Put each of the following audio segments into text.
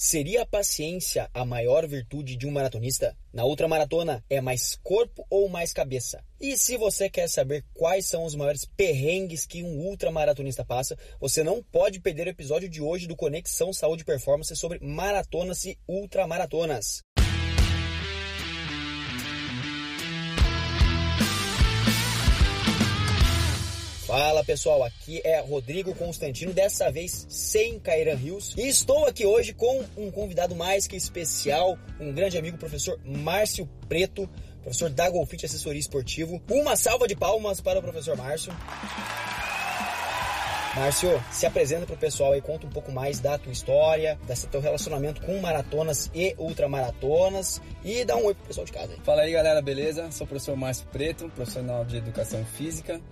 Seria a paciência a maior virtude de um maratonista? Na ultramaratona, é mais corpo ou mais cabeça? E se você quer saber quais são os maiores perrengues que um ultramaratonista passa, você não pode perder o episódio de hoje do Conexão Saúde Performance sobre maratonas e ultramaratonas. Fala pessoal, aqui é Rodrigo Constantino, dessa vez sem Cairan Rios. E estou aqui hoje com um convidado mais que especial, um grande amigo, professor Márcio Preto, professor da Golfit Assessoria Esportivo. Uma salva de palmas para o professor Márcio. Márcio, se apresenta para o pessoal e conta um pouco mais da tua história, desse teu relacionamento com maratonas e ultramaratonas e dá um oi pro pessoal de casa aí. Fala aí galera, beleza? Sou o professor Márcio Preto, profissional de Educação Física.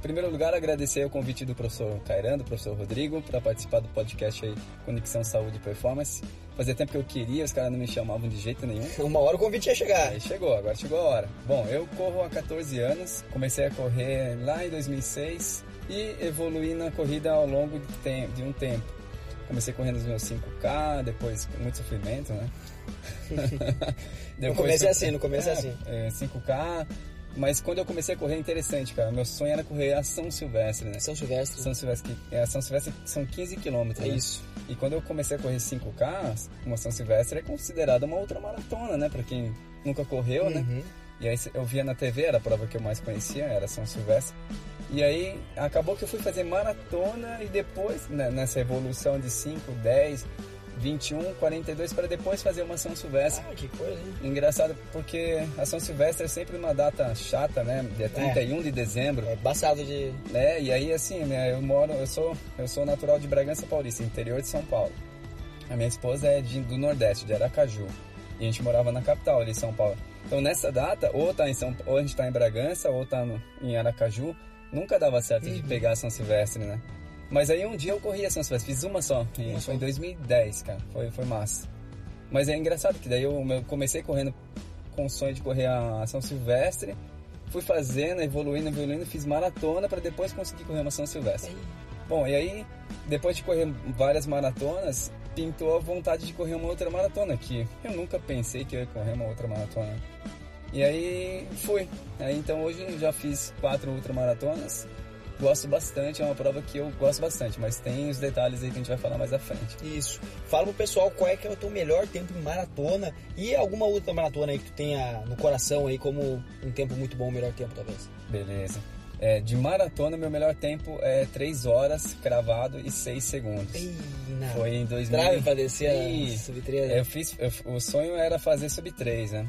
Em primeiro lugar, agradecer o convite do professor Cairan, do professor Rodrigo, para participar do podcast aí Conexão Saúde e Performance. Fazia tempo que eu queria, os caras não me chamavam de jeito nenhum. Uma hora o convite ia chegar. Aí chegou, agora chegou a hora. Bom, eu corro há 14 anos, comecei a correr lá em 2006 e evoluí na corrida ao longo de, um tempo. Comecei correndo os meus 5K, depois muito sofrimento, né? no começo é assim, no começo é, é assim. É, 5K, mas quando eu comecei a correr, é interessante, cara. Meu sonho era correr a São Silvestre, né? São Silvestre. São Silvestre, é, São Silvestre são 15 quilômetros. É né? isso. E quando eu comecei a correr 5K, uma São Silvestre é considerada uma outra maratona, né? Pra quem nunca correu, né? Uhum. né? E aí eu via na TV, era a prova que eu mais conhecia, era São Silvestre. E aí acabou que eu fui fazer maratona e depois, né, nessa evolução de 5, 10, 21, 42 para depois fazer uma São Silvestre. Ah, que coisa, hein? Engraçado porque a São Silvestre é sempre uma data chata, né? Dia 31 é. de dezembro. É passado de. É, e aí assim, né, eu moro, eu sou, eu sou natural de Bragança Paulista, interior de São Paulo. A minha esposa é de, do Nordeste, de Aracaju. E a gente morava na capital ali, São Paulo. Então nessa data, ou tá em São ou a gente tá em Bragança, ou tá no, em Aracaju, nunca dava certo uhum. de pegar a São Silvestre, né? Mas aí um dia eu corri a São Silvestre, fiz uma só. Uma foi em 2010, cara. Foi, foi massa. Mas é engraçado que daí eu, eu comecei correndo com o sonho de correr a São Silvestre. Fui fazendo, evoluindo, evoluindo, fiz maratona para depois conseguir correr uma São Silvestre. Bom, e aí, depois de correr várias maratonas, pintou a vontade de correr uma outra maratona, que eu nunca pensei que eu ia correr uma outra maratona. E aí fui. Aí então hoje eu já fiz quatro ultramaratonas gosto bastante, é uma prova que eu gosto bastante, mas tem os detalhes aí que a gente vai falar mais à frente. Isso. Fala pro pessoal qual é que é o teu melhor tempo em maratona e alguma outra maratona aí que tu tenha no coração aí como um tempo muito bom, o melhor tempo talvez. Beleza. É, de maratona, meu melhor tempo é 3 horas cravado e 6 segundos. Ei, Foi em 2000. Trave pra descer sub 3. Eu fiz, eu, o sonho era fazer sub 3, né?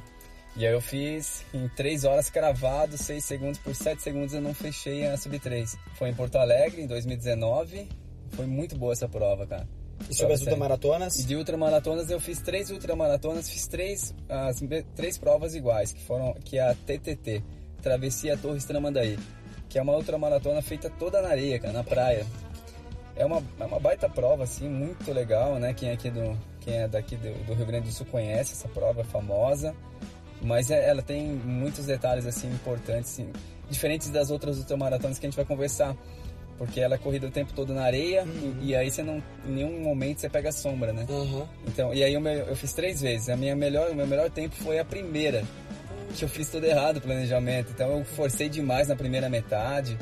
E aí eu fiz em 3 horas cravado, 6 segundos por 7 segundos eu não fechei a sub 3. Foi em Porto Alegre em 2019. Foi muito boa essa prova, cara. E sobre as ultramaratonas? E de ultramaratonas eu fiz três ultramaratonas, fiz três, as, três provas iguais, que foram que é a TTT, Travessia Torres Tramandaí, que é uma ultramaratona feita toda na areia, cara, na praia. É uma, é uma baita prova, assim, muito legal, né? Quem é, aqui do, quem é daqui do, do Rio Grande do Sul conhece essa prova, é famosa. Mas é, ela tem muitos detalhes assim importantes, assim, diferentes das outras ultramaratonas que a gente vai conversar. Porque ela é corrida o tempo todo na areia uhum. e, e, aí você não, em nenhum momento você pega sombra, né? Uhum. Então, e aí eu, eu, fiz três vezes. A minha melhor, o meu melhor tempo foi a primeira. Que eu fiz tudo errado o planejamento. Então eu forcei demais na primeira metade.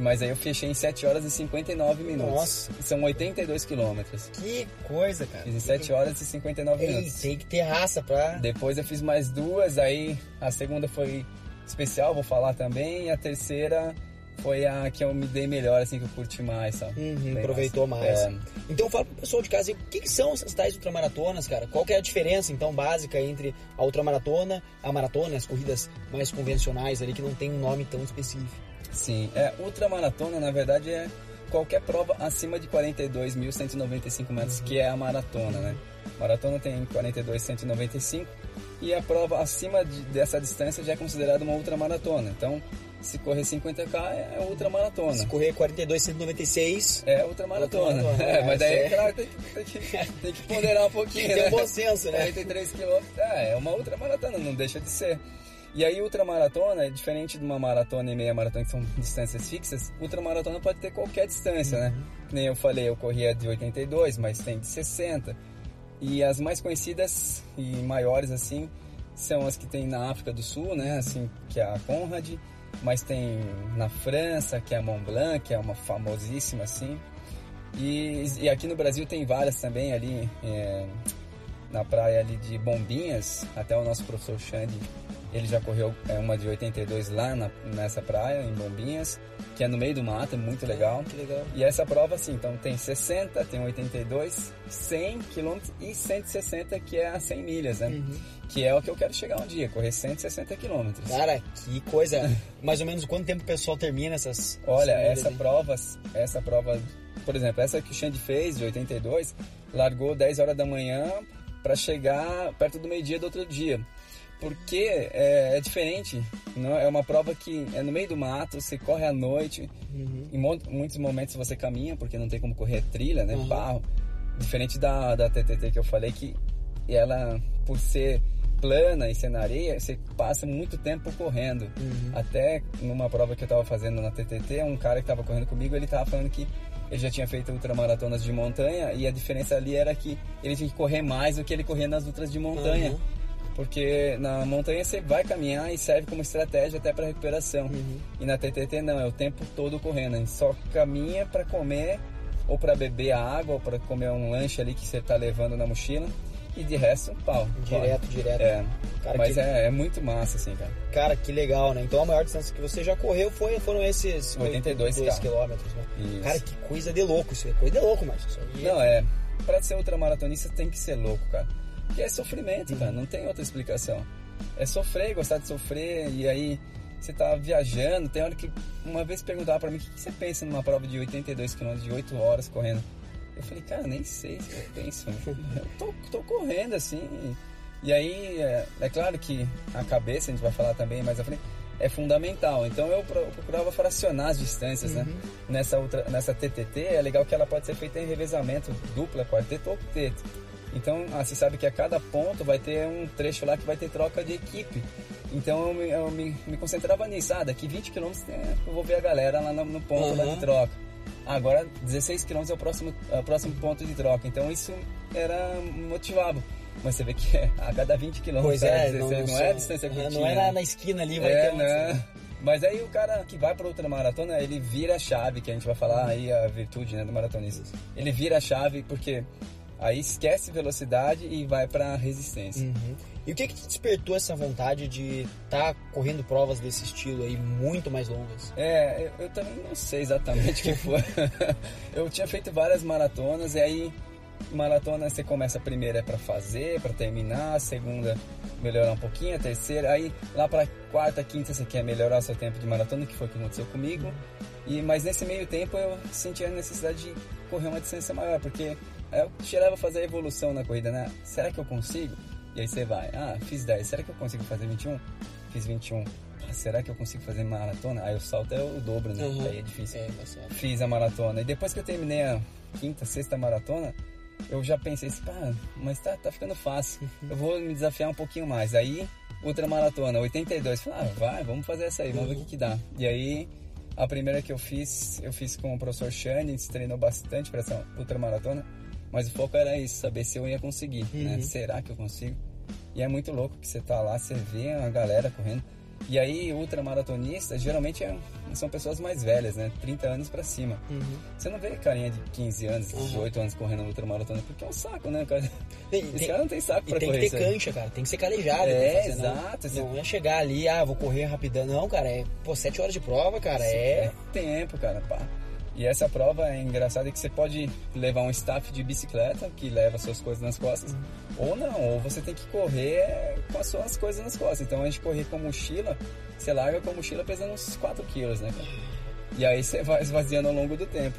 Mas aí eu fechei em 7 horas e 59 minutos. Nossa. São 82 quilômetros. Que coisa, cara. Fiz em 7 horas e 59 Ei, minutos. Tem que ter raça pra. Depois eu fiz mais duas, aí a segunda foi especial, vou falar também. E a terceira foi a que eu me dei melhor, assim, que eu curti mais, sabe? Uhum, aproveitou mais. É. Então fala pro pessoal de casa, o que, que, são essas tais ultramaratonas, cara? Qual que é a diferença, então, básica entre a ultramaratona, a maratona, as corridas mais convencionais ali, que não tem um nome tão específico? Sim, é, ultramaratona, na verdade, é qualquer prova acima de 42.195 metros, uhum. que é a maratona, né? Maratona tem 42.195 e a prova acima de, dessa distância já é considerada uma ultramaratona. Então, se correr 50k é ultramaratona. Se correr 42.196 é ultramaratona. Ultra é, mas daí, é. claro, tem, tem, que, tem que ponderar um pouquinho. tem um bom senso, né? 43 km é, é uma ultramaratona, não deixa de ser. E aí, ultramaratona, é diferente de uma maratona e meia maratona, que são distâncias fixas, ultramaratona pode ter qualquer distância, né? uhum. né? Nem eu falei, eu corria de 82, mas tem de 60. E as mais conhecidas e maiores assim são as que tem na África do Sul, né? Assim, que é a Conrad, mas tem na França, que é a Mont Blanc, que é uma famosíssima assim. E, e aqui no Brasil tem várias também ali é, na praia ali de Bombinhas, até o nosso professor Xande ele já correu é, uma de 82 lá na, nessa praia, em Bombinhas, que é no meio do mato, é muito legal. Que legal. E essa prova, assim, então tem 60, tem 82, 100 quilômetros e 160, que é a 100 milhas, né? Uhum. Que é o que eu quero chegar um dia, correr 160 quilômetros. Cara, que coisa. Mais ou menos quanto tempo o pessoal termina essas. Olha, essa aí? prova, essa prova, por exemplo, essa que o Xande fez, de 82, largou 10 horas da manhã para chegar perto do meio-dia do outro dia porque é, é, diferente. Não é uma prova que é no meio do mato, você corre à noite. Uhum. Em mo muitos momentos você caminha, porque não tem como correr trilha, né? Uhum. Barro. Diferente da, da TTT que eu falei, que ela, por ser plana e ser na areia, você passa muito tempo correndo. Uhum. Até numa prova que eu tava fazendo na TTT, um cara que tava correndo comigo, ele tava falando que ele já tinha feito ultramaratonas de montanha e a diferença ali era que ele tinha que correr mais do que ele corria nas outras de montanha. Uhum porque na montanha você vai caminhar e serve como estratégia até para recuperação. Uhum. E na TTT não, é o tempo todo correndo. A gente só caminha para comer ou para beber água ou para comer um lanche ali que você tá levando na mochila. E de resto, pau. Direto, direto. É. Cara, Mas que... é, é, muito massa, assim, cara. Cara, que legal, né? Então a maior distância que você já correu foi, foram esses 82 quilômetros, né? Isso. Cara, que coisa de louco isso. É coisa de louco, Márcio. Não, é. Pra ser ultramaratonista tem que ser louco, cara. Porque é sofrimento, cara. Não tem outra explicação. É sofrer, gostar de sofrer. E aí você tá viajando. Tem hora que uma vez perguntaram pra mim: o que, que você pensa numa prova de 82 km, de 8 horas correndo? Eu falei, cara, nem sei o que eu penso. Eu tô, tô correndo assim. E aí, é, é, claro que a cabeça, a gente vai falar também mais à frente, é fundamental. Então eu procurava fracionar as distâncias, uhum. né? Nessa, outra, nessa TTT é legal que ela pode ser feita em revezamento dupla, quarteto ou octeto. Então, ah, você sabe que a cada ponto vai ter um trecho lá que vai ter troca de equipe. Então eu me, eu me, me concentrava nisso. Ah, daqui 20 km eu vou ver a galera lá no, no ponto Uhum. lá de troca. Agora 16 km é o próximo, é o próximo ponto de troca. Então isso era motivava. Mas você vê que é a cada 20 km, Pois é, 16, não, são- é a distância é, curtinha. Não é na, na esquina ali, vai É, ter um- né? Mas aí o cara que vai para outra maratona, ele vira a chave, que a gente vai falar aí a virtude né, do maratonista. Ele vira a chave porque aí esquece velocidade e vai para resistência. Uhum. E o que que te despertou essa vontade de estar correndo provas desse estilo aí, muito mais longas? É, eu, eu também não sei exatamente o que foi. eu tinha feito várias maratonas e aí maratona você começa a primeira é para fazer, para terminar, a segunda melhorar um pouquinho, a terceira, aí lá para quarta, quinta você quer melhorar o seu tempo de maratona, que foi o que aconteceu comigo. E mas nesse meio tempo eu senti a necessidade de correr uma distância maior, porque eu cheirava a fazer a evolução na corrida, né? Será que eu consigo? E aí você vai, ah, fiz 10, será que eu consigo fazer 21? Fiz 21. Ah, será que eu consigo fazer maratona? Aí o salto é o dobro, né? Uhum. Aí é difícil É, fiz a maratona. E depois que eu terminei a quinta, sexta maratona, eu já pensei assim, pá, mas tá, tá ficando fácil. Eu vou me desafiar um pouquinho mais. Aí, ultramaratona, 82. Falei, ah, vai, vamos fazer essa aí, vamos ver o que, que dá. E aí, a primeira que eu fiz, eu fiz com o professor Shane, a gente treinou bastante para essa ultramaratona. Mas o foco era isso, saber se eu ia conseguir, né? Uhum. Será que eu consigo? E é muito louco que você tá lá, você vê a galera correndo. E aí, ultramaratonistas geralmente é- são pessoas mais velhas, né? 30 anos pra cima. Uhum. Você não vê carinha de 15 anos, Uhum. 18 anos correndo ultramaratona, porque é um saco, né, cara? E, Esse tem, cara não tem saco e pra tem que correr ter isso aí. cancha, cara. Tem que ser calejado. É, fazer, não. exato. Você- Não é chegar ali, ah, vou correr rapidão. Não, cara, é, pô, 7 horas de prova, cara, é... tempo, cara, pá. E essa prova é engraçada que você pode levar um staff de bicicleta que leva suas coisas nas costas, ou não, ou você tem que correr com as suas coisas nas costas. Então a gente correr com mochila, você larga com a mochila pesando uns 4 quilos, né, cara? E aí você vai esvaziando ao longo do tempo.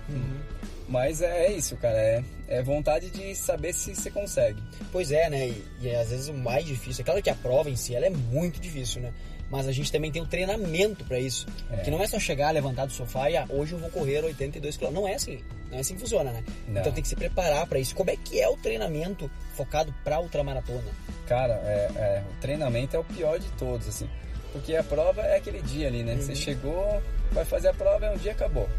Mas é, é isso, cara, é, é vontade de saber se você consegue. Pois é, né? E, e às vezes o mais difícil, é claro que a prova em si ela é muito difícil, né? Mas a gente também tem o treinamento pra isso. É. Que não é só chegar, levantar do sofá e ah, hoje eu vou correr 82 km. Não é assim. Não é assim que funciona, né? Não. Então tem que se preparar pra isso. Como é que é o treinamento focado pra ultramaratona? Cara, é, é, o treinamento é o pior de todos, assim. Porque a prova é aquele dia ali, né? Você chegou, vai fazer a prova, é um dia acabou.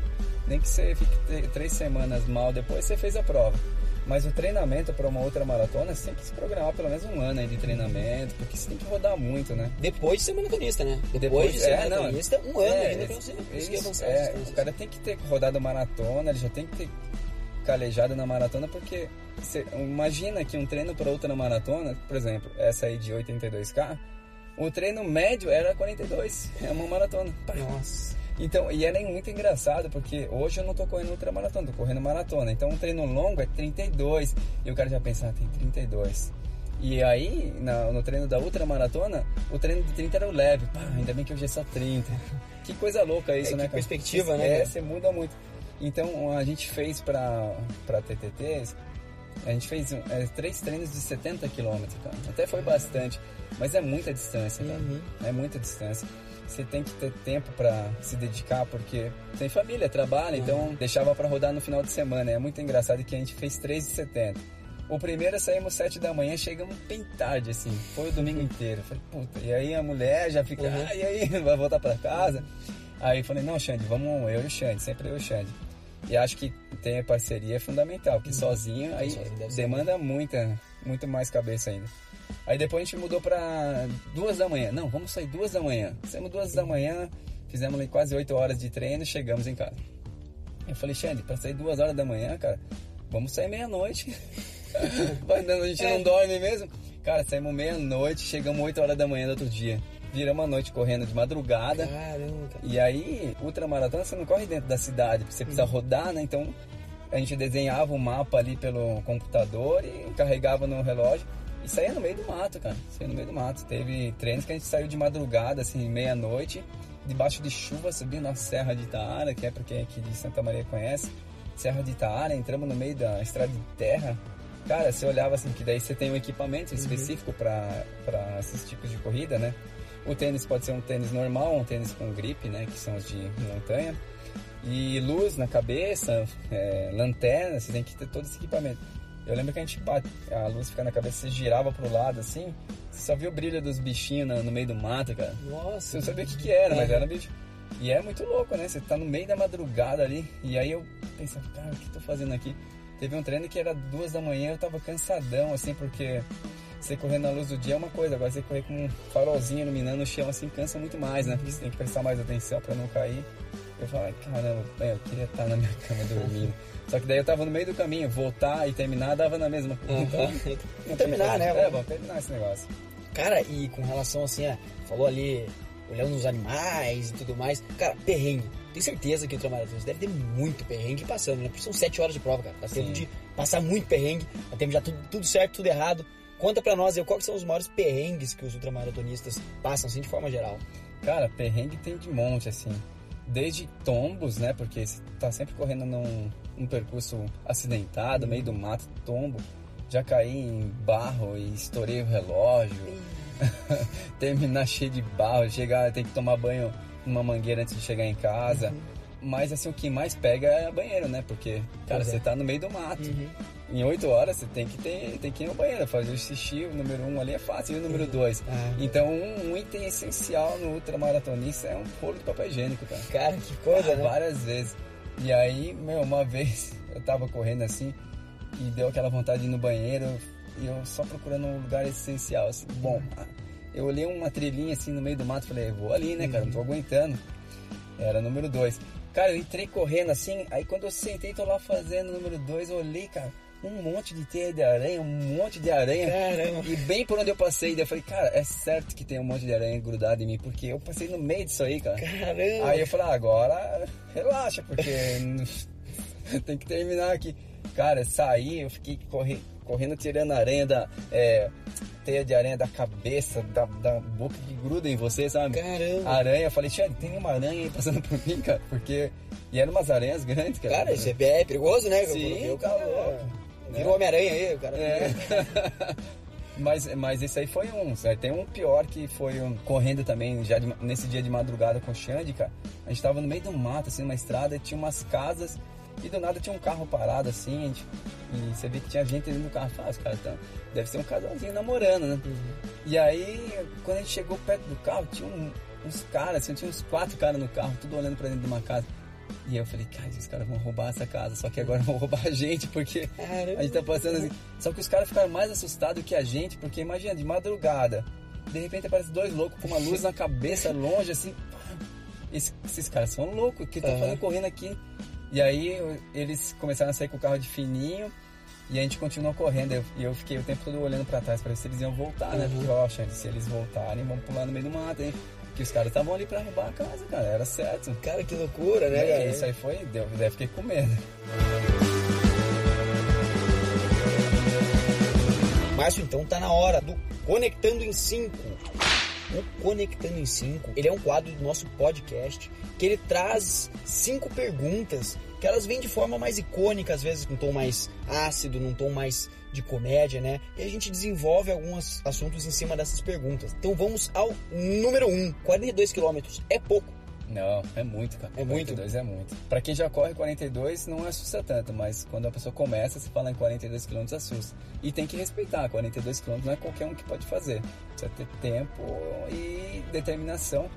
Nem que você fique três semanas mal depois, você fez a prova. Mas o treinamento para uma outra maratona, você tem que se programar pelo menos um ano aí de treinamento, porque você tem que rodar muito, né? Depois de ser maratonista, né? Depois, Depois de ser é, maratonista, um ano é, ainda pra você conseguir avançar. É, o cara tem que ter rodado maratona, ele já tem que ter calejado na maratona, porque você imagina que um treino para outra maratona, por exemplo, essa aí de 82K, o treino médio era 42, é uma maratona. Nossa. Então, e era muito engraçado, porque hoje eu não tô correndo ultramaratona, tô correndo maratona. Então, um treino longo é 32, e o cara já pensa, ah, tem 32. E aí, na, no treino da ultramaratona, o treino de 30 era o leve. Pá, ainda bem que hoje é só 30. Que coisa louca isso, é, né? Que perspectiva, né? É, você muda muito. Então, a gente fez para TTTs, a gente fez é, três treinos de 70 km, cara. Até foi bastante, mas é muita distância, cara. Uhum. É muita distância. Você tem que ter tempo para se dedicar, porque tem família, trabalha, uhum. então deixava para rodar no final de semana. É muito engraçado que a gente fez 3 de 70. O primeiro saímos 7 da manhã, chegamos bem tarde, assim. Foi o domingo inteiro. Falei, puta, e aí a mulher já fica, uhum. ah, e aí, vai voltar para casa? Aí falei, não, Xande, vamos eu e o Xande, sempre eu e o Xande. E acho que ter parceria é fundamental, porque uhum. sozinho aí sozinho demanda muita, muito mais cabeça ainda. Aí depois a gente mudou para duas da manhã. Não, vamos sair duas da manhã. Saímos duas da manhã, fizemos ali quase oito horas de treino e chegamos em casa. Eu falei, Xande, para sair duas horas da manhã, cara, vamos sair meia-noite. a gente é. não dorme mesmo. Cara, saímos meia-noite, chegamos oito horas da manhã do outro dia viramos a noite correndo de madrugada. Caramba. E aí, ultramaratona você não corre dentro da cidade, você precisa rodar, né? Então a gente desenhava o um mapa ali pelo computador e carregava no relógio. E saía no meio do mato, cara. Saía no meio do mato. Teve treinos que a gente saiu de madrugada, assim, meia-noite, debaixo de chuva, subindo a Serra de Itaara, que é para quem aqui de Santa Maria conhece. Serra de Itaara, entramos no meio da estrada de terra. Cara, você olhava assim, que daí você tem um equipamento uhum. específico uhum. para esses tipos de corrida, né? O tênis pode ser um tênis normal, um tênis com grip, né, que são os de montanha. E luz na cabeça, é, lanterna, você tem que ter todo esse equipamento. Eu lembro que a gente bate, a luz fica na cabeça, você girava pro lado assim, você só via o brilho dos bichinhos no, no meio do mato, cara. Nossa. Você não sabia o que, que era, mas era bicho. E é muito louco, né? Você tá no meio da madrugada ali, e aí eu pensava, cara, o que eu tô fazendo aqui? Teve um treino que era duas da manhã, eu tava cansadão, assim, porque você correr na luz do dia é uma coisa, agora você correr com um farolzinho iluminando o chão assim cansa muito mais, né? Porque você tem que prestar mais atenção para não cair. Eu falei, caramba, eu queria estar na minha cama dormindo. Só que daí eu tava no meio do caminho, voltar e terminar dava na mesma. Então, vamos terminar, né? É, vamos terminar esse negócio. Cara, e com relação assim, ó, falou ali, olhando nos animais e tudo mais. Cara, perrengue. Tenho certeza que o ultramaratonista deve ter muito perrengue passando, né? Porque são sete horas de prova, cara. Dá tempo de passar muito perrengue, dá tempo de já tudo, tudo certo, tudo errado. Conta pra nós aí, quais são os maiores perrengues que os ultramaratonistas passam, assim, de forma geral? Cara, perrengue tem de monte, assim. Desde tombos, né? Porque você tá sempre correndo num, num percurso acidentado, meio do mato, tombo. Já caí em barro e estourei o relógio. Terminar cheio de barro, chegar, tem que tomar banho numa mangueira antes de chegar em casa. Uhum. Mas assim, o que mais pega é banheiro, né? Porque, cara, você é. tá no meio do mato. Uhum em 8 horas você tem que, ter, tem que ir no banheiro, fazer o xixi, o número 1 um ali é fácil, e o número 2. Ah, então um, um, item essencial no ultramaratonista é um rolo de papel higiênico, cara. Cara, que coisa, ah, né? Várias vezes. E aí, meu, uma vez eu tava correndo assim e deu aquela vontade de ir no banheiro e eu só procurando um lugar essencial, assim. Bom, eu olhei uma trilhinha assim no meio do mato e falei, vou ali, né, cara, não tô aguentando. Era número 2. Cara, eu entrei correndo assim, aí quando eu sentei, tô lá fazendo o número 2, eu olhei, cara, um monte de teia de aranha, um monte de aranha. Caramba. E bem por onde eu passei, daí eu falei, cara, é certo que tem um monte de aranha grudado em mim, porque eu passei no meio disso aí, cara. Caramba. Aí eu falei, ah, agora relaxa, porque tem que terminar aqui. Cara, saí, eu fiquei corre, correndo tirando aranha da. É, teia de aranha da cabeça, da, da boca que gruda em você, sabe? Caramba! Aranha, eu falei, Tiago, tem uma aranha aí passando por mim, cara, porque. E eram umas aranhas grandes, cara. Cara, isso é, é perigoso, né? Sim, eu, cara. Vira o Homem-Aranha aí, o cara. É. mas, mas esse aí foi um. Tem um pior que foi um, correndo também, já de, nesse dia de madrugada com o Xande, cara. A gente tava no meio do mato, assim, numa estrada, e tinha umas casas, e do nada tinha um carro parado, assim, gente, e você vê que tinha gente dentro do carro. Fala, ah, os caras tão, deve ser um casalzinho namorando, né? Uhum. E aí, quando a gente chegou perto do carro, tinha um, uns caras, assim, tinha uns quatro caras no carro, tudo olhando pra dentro de uma casa. E eu falei, cara, os caras vão roubar essa casa, só que agora vão roubar a gente, porque Caramba. a gente tá passando assim. Só que os caras ficaram mais assustados que a gente, porque imagina, de madrugada, de repente aparece dois loucos com uma luz na cabeça, longe, assim. Esses, esses caras são loucos, o que estão uhum. fazendo correndo aqui? E aí eles começaram a sair com o carro de fininho, e a gente continuou correndo. E eu, fiquei o tempo todo olhando para trás para ver se eles iam voltar, né? Porque, ó, se eles voltarem, vão pular no meio do mato, hein? Que os caras estavam ali pra roubar a casa, cara. Era certo. Cara, que loucura, né, é, Isso aí foi. Deu, deve fiquei com medo. Márcio, então tá na hora do Conectando em 5. O Conectando em 5, ele é um quadro do nosso podcast que ele traz cinco perguntas que elas vêm de forma mais icônica, às vezes num tom mais ácido, num tom mais de comédia, né? E a gente desenvolve alguns assuntos em cima dessas perguntas. Então vamos ao número 1. Um. 42 quilômetros é pouco. Não, é muito, cara. É muito? 42 é muito. Pra quem já corre 42, não assusta tanto, mas quando a pessoa começa, se falar em 42 km, assusta. E tem que respeitar, 42 km não é qualquer um que pode fazer. Precisa ter tempo e determinação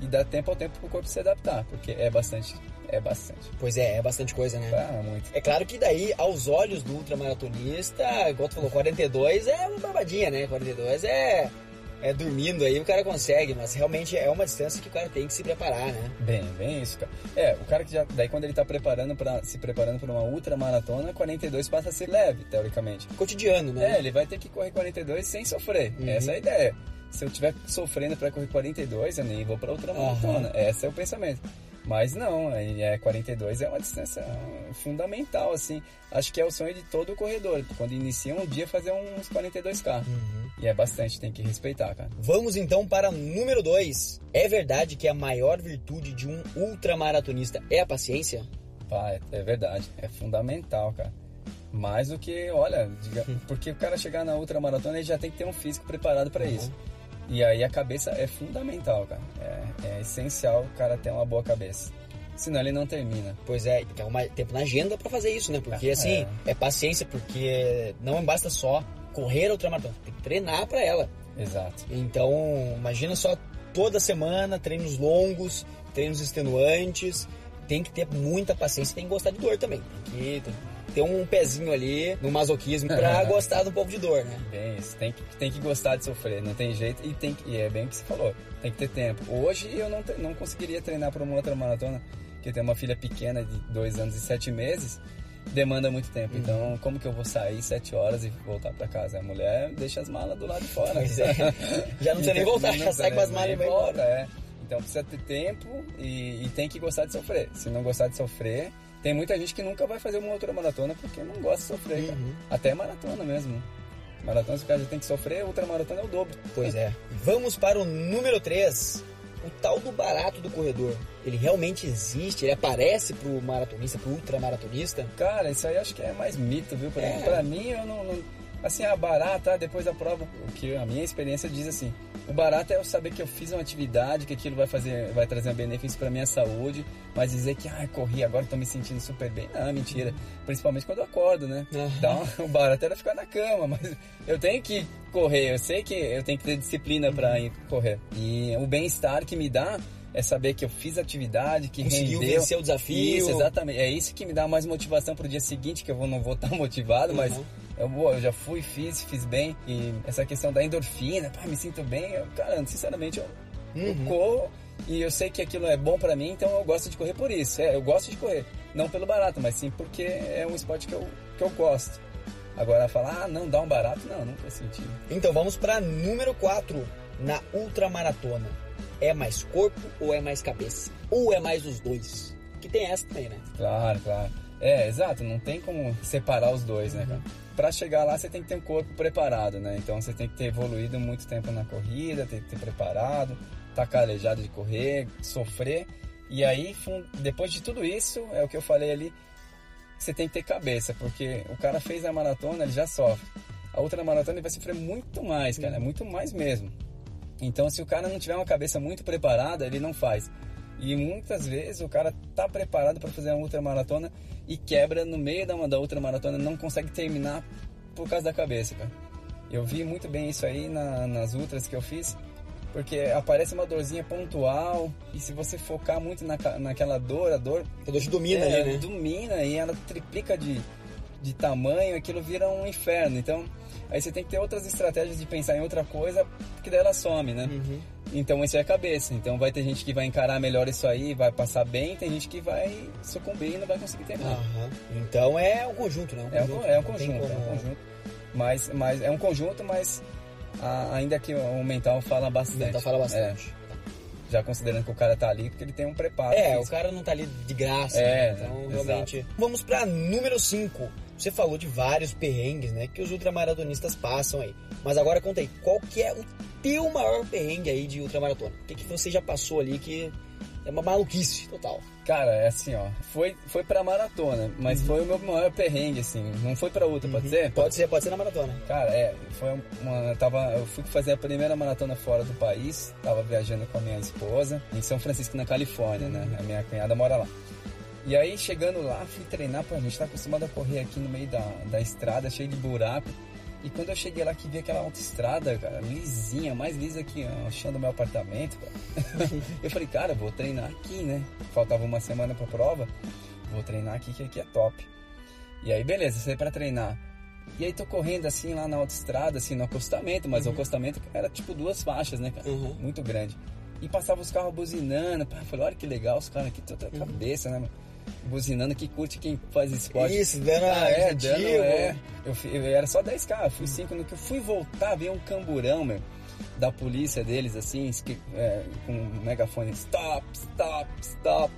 e dar tempo ao tempo pro corpo se adaptar, porque é bastante é bastante. Pois é, é bastante coisa, né? Ah, muito. É claro que daí, aos olhos do ultramaratonista, igual tu falou, 42 é uma barbadinha, né? 42 é é, dormindo aí, o cara consegue, mas realmente é uma distância que o cara tem que se preparar, né? Bem, bem isso, cara. É, o cara que já. Daí quando ele tá preparando para se preparando para uma ultramaratona, 42 passa a ser leve, teoricamente. Cotidiano, né? É, ele vai ter que correr 42 sem sofrer. Uhum. Essa é a ideia. Se eu tiver sofrendo para correr 42, eu nem vou para outra maratona. Uhum. Esse é o pensamento. Mas não, é 42 é uma distância fundamental, assim. Acho que é o sonho de todo corredor. Quando inicia um dia, fazer uns 42K. Uhum. E é bastante, tem que respeitar, cara. Vamos então para número 2. É verdade que a maior virtude de um ultramaratonista é a paciência? Pá, é, é verdade. É fundamental, cara. Mais do que, olha, diga, porque o cara chegar na ultramaratona ele já tem que ter um físico preparado para uhum. isso. E aí a cabeça é fundamental, cara. É, é essencial o cara ter uma boa cabeça. Senão ele não termina. Pois é, tem um tempo na agenda para fazer isso, né? Porque é. assim, é paciência, porque não basta só correr a ultramaratona, tem que treinar para ela. Exato. Então, imagina só toda semana, treinos longos, treinos extenuantes, tem que ter muita paciência, tem que gostar de dor também. Tem que, tem que ter um pezinho ali no masoquismo pra gostar de um pouco de dor, né? Bem, isso. Tem que, tem que gostar de sofrer, não tem jeito. E, tem, e é bem o que você falou, tem que ter tempo. Hoje eu não, não conseguiria treinar para uma outra maratona, porque eu tenho uma filha pequena de dois anos e sete meses, demanda muito tempo. Uhum. Então, como que eu vou sair sete horas e voltar para casa? A mulher deixa as malas do lado de fora. Pois é. Já não precisa nem voltar, já sai com as malas e vai embora. É. Então precisa ter tempo e, e tem que gostar de sofrer. Se não gostar de sofrer, tem muita gente que nunca vai fazer uma outra maratona porque não gosta de sofrer, uhum. Até maratona mesmo. Maratona, se o cara tem que sofrer, outra maratona é o dobro. Pois é. Vamos para o número 3. O tal do barato do corredor. Ele realmente existe? Ele aparece pro maratonista, pro ultramaratonista? Cara, isso aí acho que é mais mito, viu? Pra, é. mim, pra mim, eu não, não assim, a barata, depois da prova, o que a minha experiência diz assim, o barato é eu saber que eu fiz uma atividade, que aquilo vai fazer, vai trazer um benefício para minha saúde, mas dizer que, ah, corri, agora tô me sentindo super bem, não, mentira. Principalmente quando eu acordo, né? Uhum. Então, o barato era ficar na cama, mas eu tenho que correr, eu sei que eu tenho que ter disciplina uhum. para ir correr. E o bem-estar que me dá é saber que eu fiz atividade, que Conseguiu rendeu. vencer o desafio. Isso, exatamente. É isso que me dá mais motivação pro dia seguinte, que eu não vou estar motivado, uhum. mas eu, eu já fui, fiz, fiz bem. E essa questão da endorfina, pá, me sinto bem. Eu, cara, sinceramente, eu, uhum. eu corro e eu sei que aquilo é bom para mim, então eu gosto de correr por isso. É, eu gosto de correr. Não pelo barato, mas sim porque é um esporte que eu, que eu gosto. Agora falar, ah, não, dá um barato, não, não faz sentido. Então vamos para número 4 na ultramaratona. É mais corpo ou é mais cabeça? Ou é mais os dois? Que tem essa também, né? Claro, claro. É, exato, não tem como separar os dois, né, cara? Para chegar lá você tem que ter um corpo preparado, né? Então você tem que ter evoluído muito tempo na corrida, tem que ter preparado, tá calejado de correr, sofrer. E aí, depois de tudo isso, é o que eu falei ali, você tem que ter cabeça, porque o cara fez a maratona, ele já sofre. A outra maratona ele vai sofrer muito mais, cara, é muito mais mesmo. Então, se o cara não tiver uma cabeça muito preparada, ele não faz. E muitas vezes o cara tá preparado para fazer uma ultramaratona e quebra no meio da, da ultramaratona, não consegue terminar por causa da cabeça, cara. Eu vi muito bem isso aí na, nas ultras que eu fiz. Porque aparece uma dorzinha pontual e se você focar muito na, naquela dor, a dor... A dor te domina é, né? Domina e ela triplica de, de tamanho, aquilo vira um inferno. Então, aí você tem que ter outras estratégias de pensar em outra coisa, porque daí ela some, né? Uhum. Então, isso é a cabeça. Então, vai ter gente que vai encarar melhor isso aí, vai passar bem, tem gente que vai sucumbir e não vai conseguir terminar. Aham. Então é um conjunto, né? É um, conjunto, é um não tem conjunto, é um como- conjunto. Mas, mas é um conjunto, mas a- ainda que o mental fala bastante. Mental fala bastante. É, já considerando que o cara tá ali porque ele tem um preparo. É, o físico. cara não tá ali de graça. É, né? Então, exato. realmente. Vamos pra número 5. Você falou de vários perrengues, né? Que os ultramaratonistas passam aí. Mas agora conta aí, qual que é o teu maior perrengue aí de ultramaratona? O que, que você já passou ali que é uma maluquice total? Cara, é assim, ó. Foi, foi pra maratona, mas Uhum. foi o meu maior perrengue, assim. Não foi pra outra, pode ser? Pode ser, pode ser na maratona. Cara, é, foi uma. eu Tava, eu fui fazer a primeira maratona fora do país, tava viajando com a minha esposa em São Francisco, na Califórnia, né? A minha cunhada mora lá. E aí, chegando lá, fui treinar, pô, a gente tá acostumado a correr aqui no meio da, da estrada, cheio de buraco. E quando eu cheguei lá que vi aquela autoestrada, cara, lisinha, mais lisa que o chão do meu apartamento, cara. eu falei, cara, vou treinar aqui, né? Faltava uma semana pra prova, vou treinar aqui, que aqui é top. E aí, beleza, saí pra treinar. E aí tô correndo assim lá na autoestrada, assim, no acostamento, mas o acostamento era tipo duas faixas, né, cara? Uhum. Muito grande. E passava os carros buzinando, pá, falei, olha que legal, os caras aqui, toda a cabeça, né, mano? Buzinando que curte quem faz esporte. Isso, dando Ah, é, dando, é. Eu, eu era só 10k, eu fui 5. No que eu fui voltar, veio um camburão, meu, da polícia deles, assim, é, com um megafone, stop, stop, stop.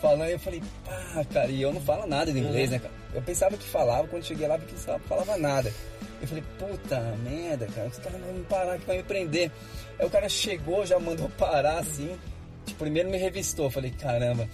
Falando, eu falei, pá, cara, e eu não falo nada de inglês, Uhum. né, cara? Eu pensava que falava, quando cheguei lá, vi que não falava nada. Eu falei, puta merda, cara, os caras vão me parar aqui, vai me prender. Aí o cara chegou, já mandou parar, assim, tipo, primeiro me revistou, falei, caramba.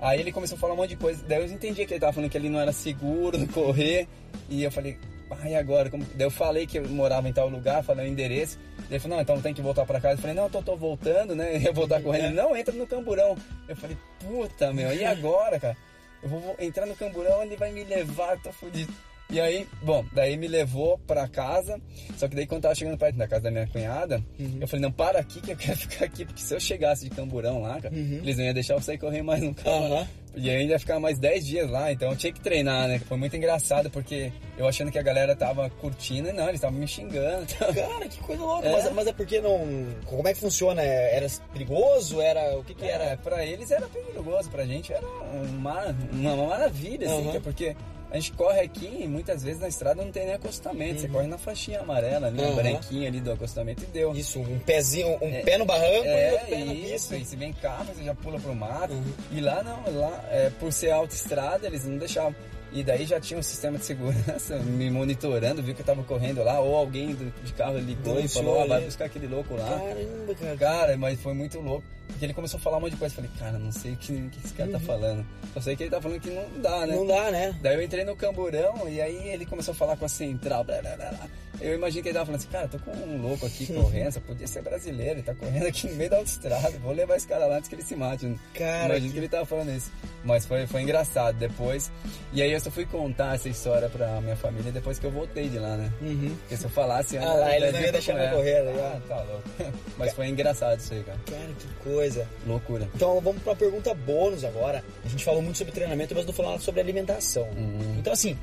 Aí ele começou a falar um monte de coisa, daí eu entendi que ele tava falando que ali não era seguro correr, e eu falei, ah, e agora? Como... Daí eu falei que eu morava em tal lugar, falei o endereço, ele falou, não, então tem que voltar pra casa. Eu falei, não, eu tô, tô voltando, né, eu ia voltar correndo. Ele, não, entra no camburão. Eu falei, puta, meu, e agora, cara? Eu vou vou entrar no camburão, ele vai me levar, tô fudido. E aí, bom, daí me levou pra casa, só que daí quando tava chegando perto da casa da minha cunhada, eu falei, não, para aqui que eu quero ficar aqui, porque se eu chegasse de camburão lá, cara, eles não iam deixar eu sair correr mais no carro. Aham. E ainda ia ficar mais 10 dias lá, então eu tinha que treinar, né? Foi muito engraçado, porque eu achando que a galera tava curtindo, e não, eles estavam me xingando. Cara, que coisa louca. É. Mas, mas é porque não. Como é que funciona? Era perigoso? Era. O que que Era, era? pra eles era perigoso, pra gente era uma, uma, maravilha, assim, Uhum. é porque a gente corre aqui e muitas vezes na estrada não tem nem acostamento, você corre na faixinha amarela ali, Uhum. um branquinho ali do acostamento e deu. Isso, um pezinho, um É, pé no barranco e outro É, pé na isso, pista. e se vem carro, você já pula pro mato. Uhum. E lá não, lá, é, por ser autoestrada, eles não deixavam. E daí já tinha um sistema de segurança me monitorando, viu que eu tava correndo lá, ou alguém do- de carro ligou e falou, ah, vai buscar aquele louco lá. Caramba, cara. Cara, mas foi muito louco. Porque ele começou a falar um monte de coisa. Eu falei, cara, não sei o que, que esse cara tá falando. Só sei que ele tá falando que não dá, né? Uhum. Não dá, né? Daí eu entrei no camburão e aí ele começou a falar com a central. Blá, blá, blá. Eu imagino que ele tava falando assim, cara, tô com um louco aqui correndo, só podia ser brasileiro, ele tá correndo aqui no meio da autoestrada, vou levar esse cara lá antes que ele se mate. Cara, imagino que- que ele tava falando isso. Mas foi, foi engraçado depois. E aí eu só fui contar essa história pra minha família depois que eu voltei de lá, né? Uhum. Porque se eu falasse... Ah, lá, eles não ia deixar correr. eu correr, né? Ah, tá louco. Mas foi engraçado isso aí, cara. Cara, que coisa. Loucura. Então vamos pra uma pergunta bônus agora. A gente falou muito sobre treinamento, mas não nada sobre alimentação. Uhum. Então assim,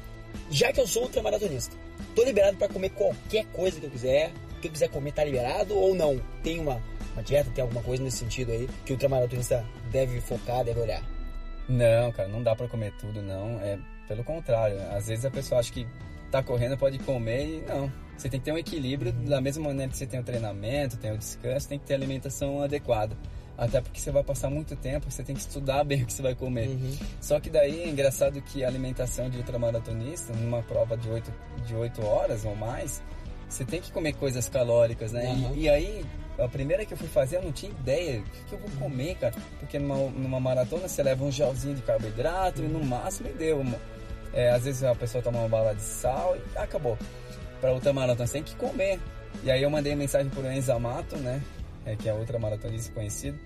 já que eu sou ultramaratonista, tô liberado pra comer qualquer coisa que eu quiser. O que eu quiser comer tá liberado ou não? Tem uma, uma dieta, tem alguma coisa nesse sentido aí que o ultramaratonista deve focar, deve olhar? Não, cara, não dá pra comer tudo, não. É pelo contrário. Às vezes a pessoa acha que tá correndo, pode comer e não. Você tem que ter um equilíbrio da mesma maneira que você tem o treinamento, tem o descanso, tem que ter a alimentação adequada. Até porque você vai passar muito tempo, você tem que estudar bem o que você vai comer. Uhum. Só que daí é engraçado que a alimentação de ultramaratonista, numa prova de 8, de 8 horas ou mais, você tem que comer coisas calóricas, né? E- Uhum. E, aí, a primeira que eu fui fazer, eu não tinha ideia o que, eu vou comer, cara. Porque numa, numa maratona você leva um gelzinho de carboidrato e no máximo e deu. É, às vezes a pessoa toma uma bala de sal e acabou. Pra ultramaratona você tem que comer. E aí eu mandei mensagem pro Enzo Amato, né? É, que é outra maratonista conhecido.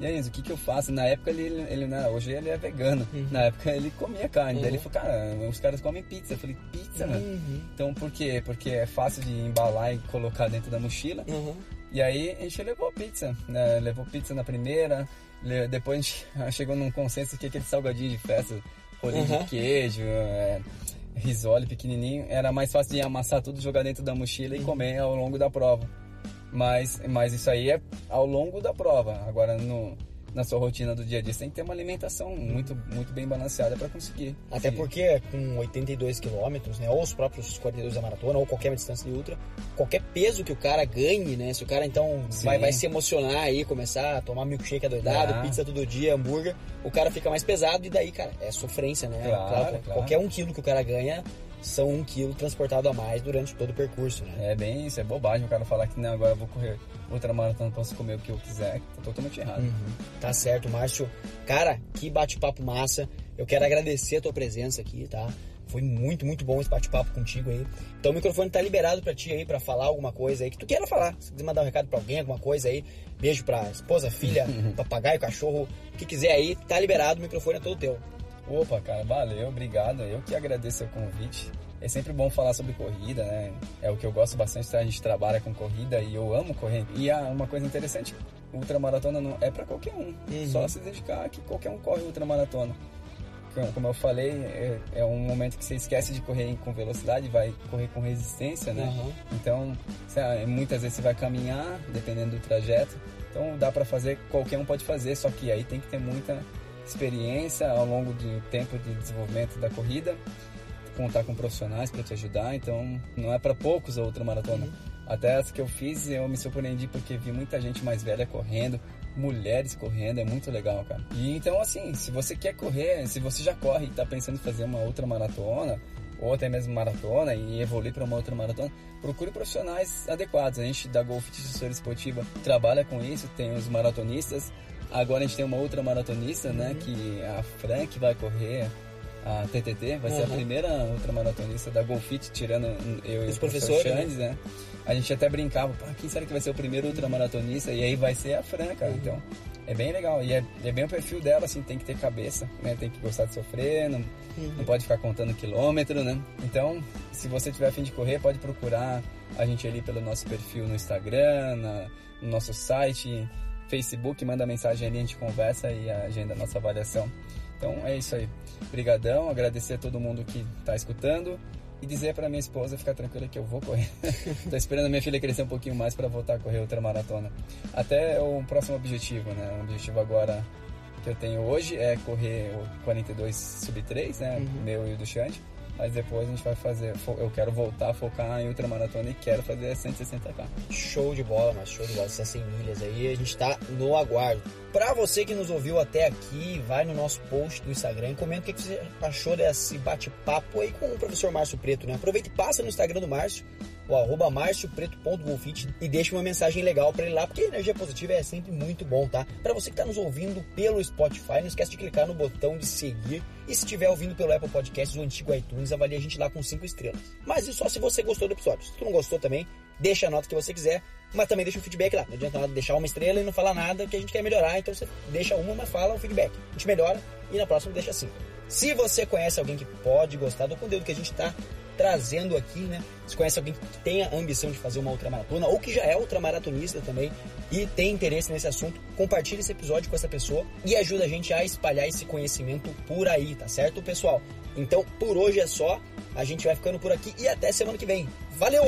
E aí, o que, que eu faço? Na época ele, ele não, hoje ele é vegano. Na época ele comia carne. Daí ele Uhum. falou, cara, os caras comem pizza. Eu falei, pizza, mano? Uhum. Então por quê? Porque é fácil de embalar e colocar dentro da mochila. Uhum. E aí a gente levou pizza, né? Levou pizza na primeira, depois a gente chegou num consenso que aquele salgadinho de festa, rolinho uhum. de queijo, é, risole pequenininho, era mais fácil de amassar tudo, jogar dentro da mochila e uhum. comer ao longo da prova. Mas, mas isso aí é ao longo da prova. Agora, no, na sua rotina do dia a dia. Você tem que ter uma alimentação muito, muito bem balanceada para conseguir. Até porque com 82 quilômetros, né, ou os próprios 42 da maratona, ou qualquer distância de ultra, qualquer peso que o cara ganhe, né, se o cara então vai, vai se emocionar aí, começar a tomar milkshake adoidado, ah. pizza todo dia, hambúrguer, o cara fica mais pesado e daí, cara, é sofrência, né? Claro, claro, claro. Qualquer um quilo que o cara ganha são um quilo transportado a mais durante todo o percurso, né? É bem isso, é bobagem o cara falar que não, agora eu vou correr ultramaratona, posso comer o que eu quiser, tá totalmente errado. Uhum. Tá certo, Márcio. Cara, que bate-papo massa. Eu quero agradecer a tua presença aqui, tá? Foi muito, muito bom esse bate-papo contigo aí. Então o microfone tá liberado para ti aí para falar alguma coisa aí que tu queira falar. Se quiser mandar um recado para alguém, alguma coisa aí, beijo pra esposa, filha, papagaio, cachorro, o que quiser aí, tá liberado, o microfone é todo teu. Opa, cara, valeu, obrigado. Eu que agradeço o convite. É sempre bom falar sobre corrida, né? É o que eu gosto bastante, tá? a gente trabalha com corrida e eu amo correr. E há uma coisa interessante, ultramaratona não é para qualquer um. Uhum. Só se dedicar que qualquer um corre ultramaratona. Como eu falei, é, é, um momento que você esquece de correr com velocidade, vai correr com resistência, né? Uhum. Então, muitas vezes você vai caminhar, dependendo do trajeto. Então, dá para fazer, qualquer um pode fazer, só que aí tem que ter muita experiência ao longo do tempo de desenvolvimento da corrida, contar com profissionais para te ajudar, então não é para poucos a outra maratona. Uhum. Até as que eu fiz, eu me surpreendi porque vi muita gente mais velha correndo, mulheres correndo, é muito legal, cara. E então, assim, se você quer correr, se você já corre e está pensando em fazer uma outra maratona, ou até mesmo maratona e evoluir para uma outra maratona, procure profissionais adequados. A gente da Golf Assessoria Esportiva trabalha com isso, tem os maratonistas, Agora a gente tem uma outra maratonista, né? Uhum. Que é a Fran, que vai correr a TTT, vai uhum. ser a primeira ultramaratonista da Golfit, tirando eu e os professores, né? Xandes, né? A gente até brincava, quem será que vai ser o primeiro ultramaratonista? E aí vai ser a Fran, cara. Uhum. Então, é bem legal. E é, é, bem o perfil dela, assim, tem que ter cabeça, né? Tem que gostar de sofrer, não, uhum. não pode ficar contando quilômetro, né? Então, se você tiver a fim de correr, pode procurar a gente ali pelo nosso perfil no Instagram, na, no nosso site, Facebook, manda mensagem ali, a gente conversa e agenda a nossa avaliação. Então é isso aí. Obrigadão, agradecer a todo mundo que está escutando e dizer para minha esposa ficar tranquila que eu vou correr. Tô esperando a minha filha crescer um pouquinho mais para voltar a correr outra maratona. Até o próximo objetivo, né? O objetivo agora que eu tenho hoje é correr o 42 sub 3, né? Uhum. Meu e o do Xande. Mas depois a gente vai fazer. Eu quero voltar a focar em ultramaratona e quero fazer 160k. Show de bola, mas show de bola. Essas 100 milhas aí, a gente tá no aguardo. Pra você que nos ouviu até aqui, vai no nosso post do Instagram e comenta o que você achou desse bate-papo aí com o professor Márcio Preto, né? Aproveita e passa no Instagram do Márcio o arroba marciopreto.golfit e deixa uma mensagem legal para ele lá, porque energia positiva é sempre muito bom, tá? Para você que está nos ouvindo pelo Spotify, não esquece de clicar no botão de seguir e se estiver ouvindo pelo Apple Podcasts, o antigo iTunes, avalie a gente lá com 5 estrelas. Mas isso só se você gostou do episódio. Se tu não gostou também, deixa a nota que você quiser, mas também deixa o feedback lá. Não adianta nada deixar uma estrela e não falar nada que a gente quer melhorar, então você deixa uma, mas fala o feedback. A gente melhora e na próxima deixa assim. Se você conhece alguém que pode gostar do conteúdo que a gente está trazendo aqui, né? Se conhece alguém que tenha a ambição de fazer uma ultramaratona ou que já é ultramaratonista também e tem interesse nesse assunto, compartilhe esse episódio com essa pessoa e ajuda a gente a espalhar esse conhecimento por aí, tá certo, pessoal? Então, por hoje é só. A gente vai ficando por aqui e até semana que vem. Valeu!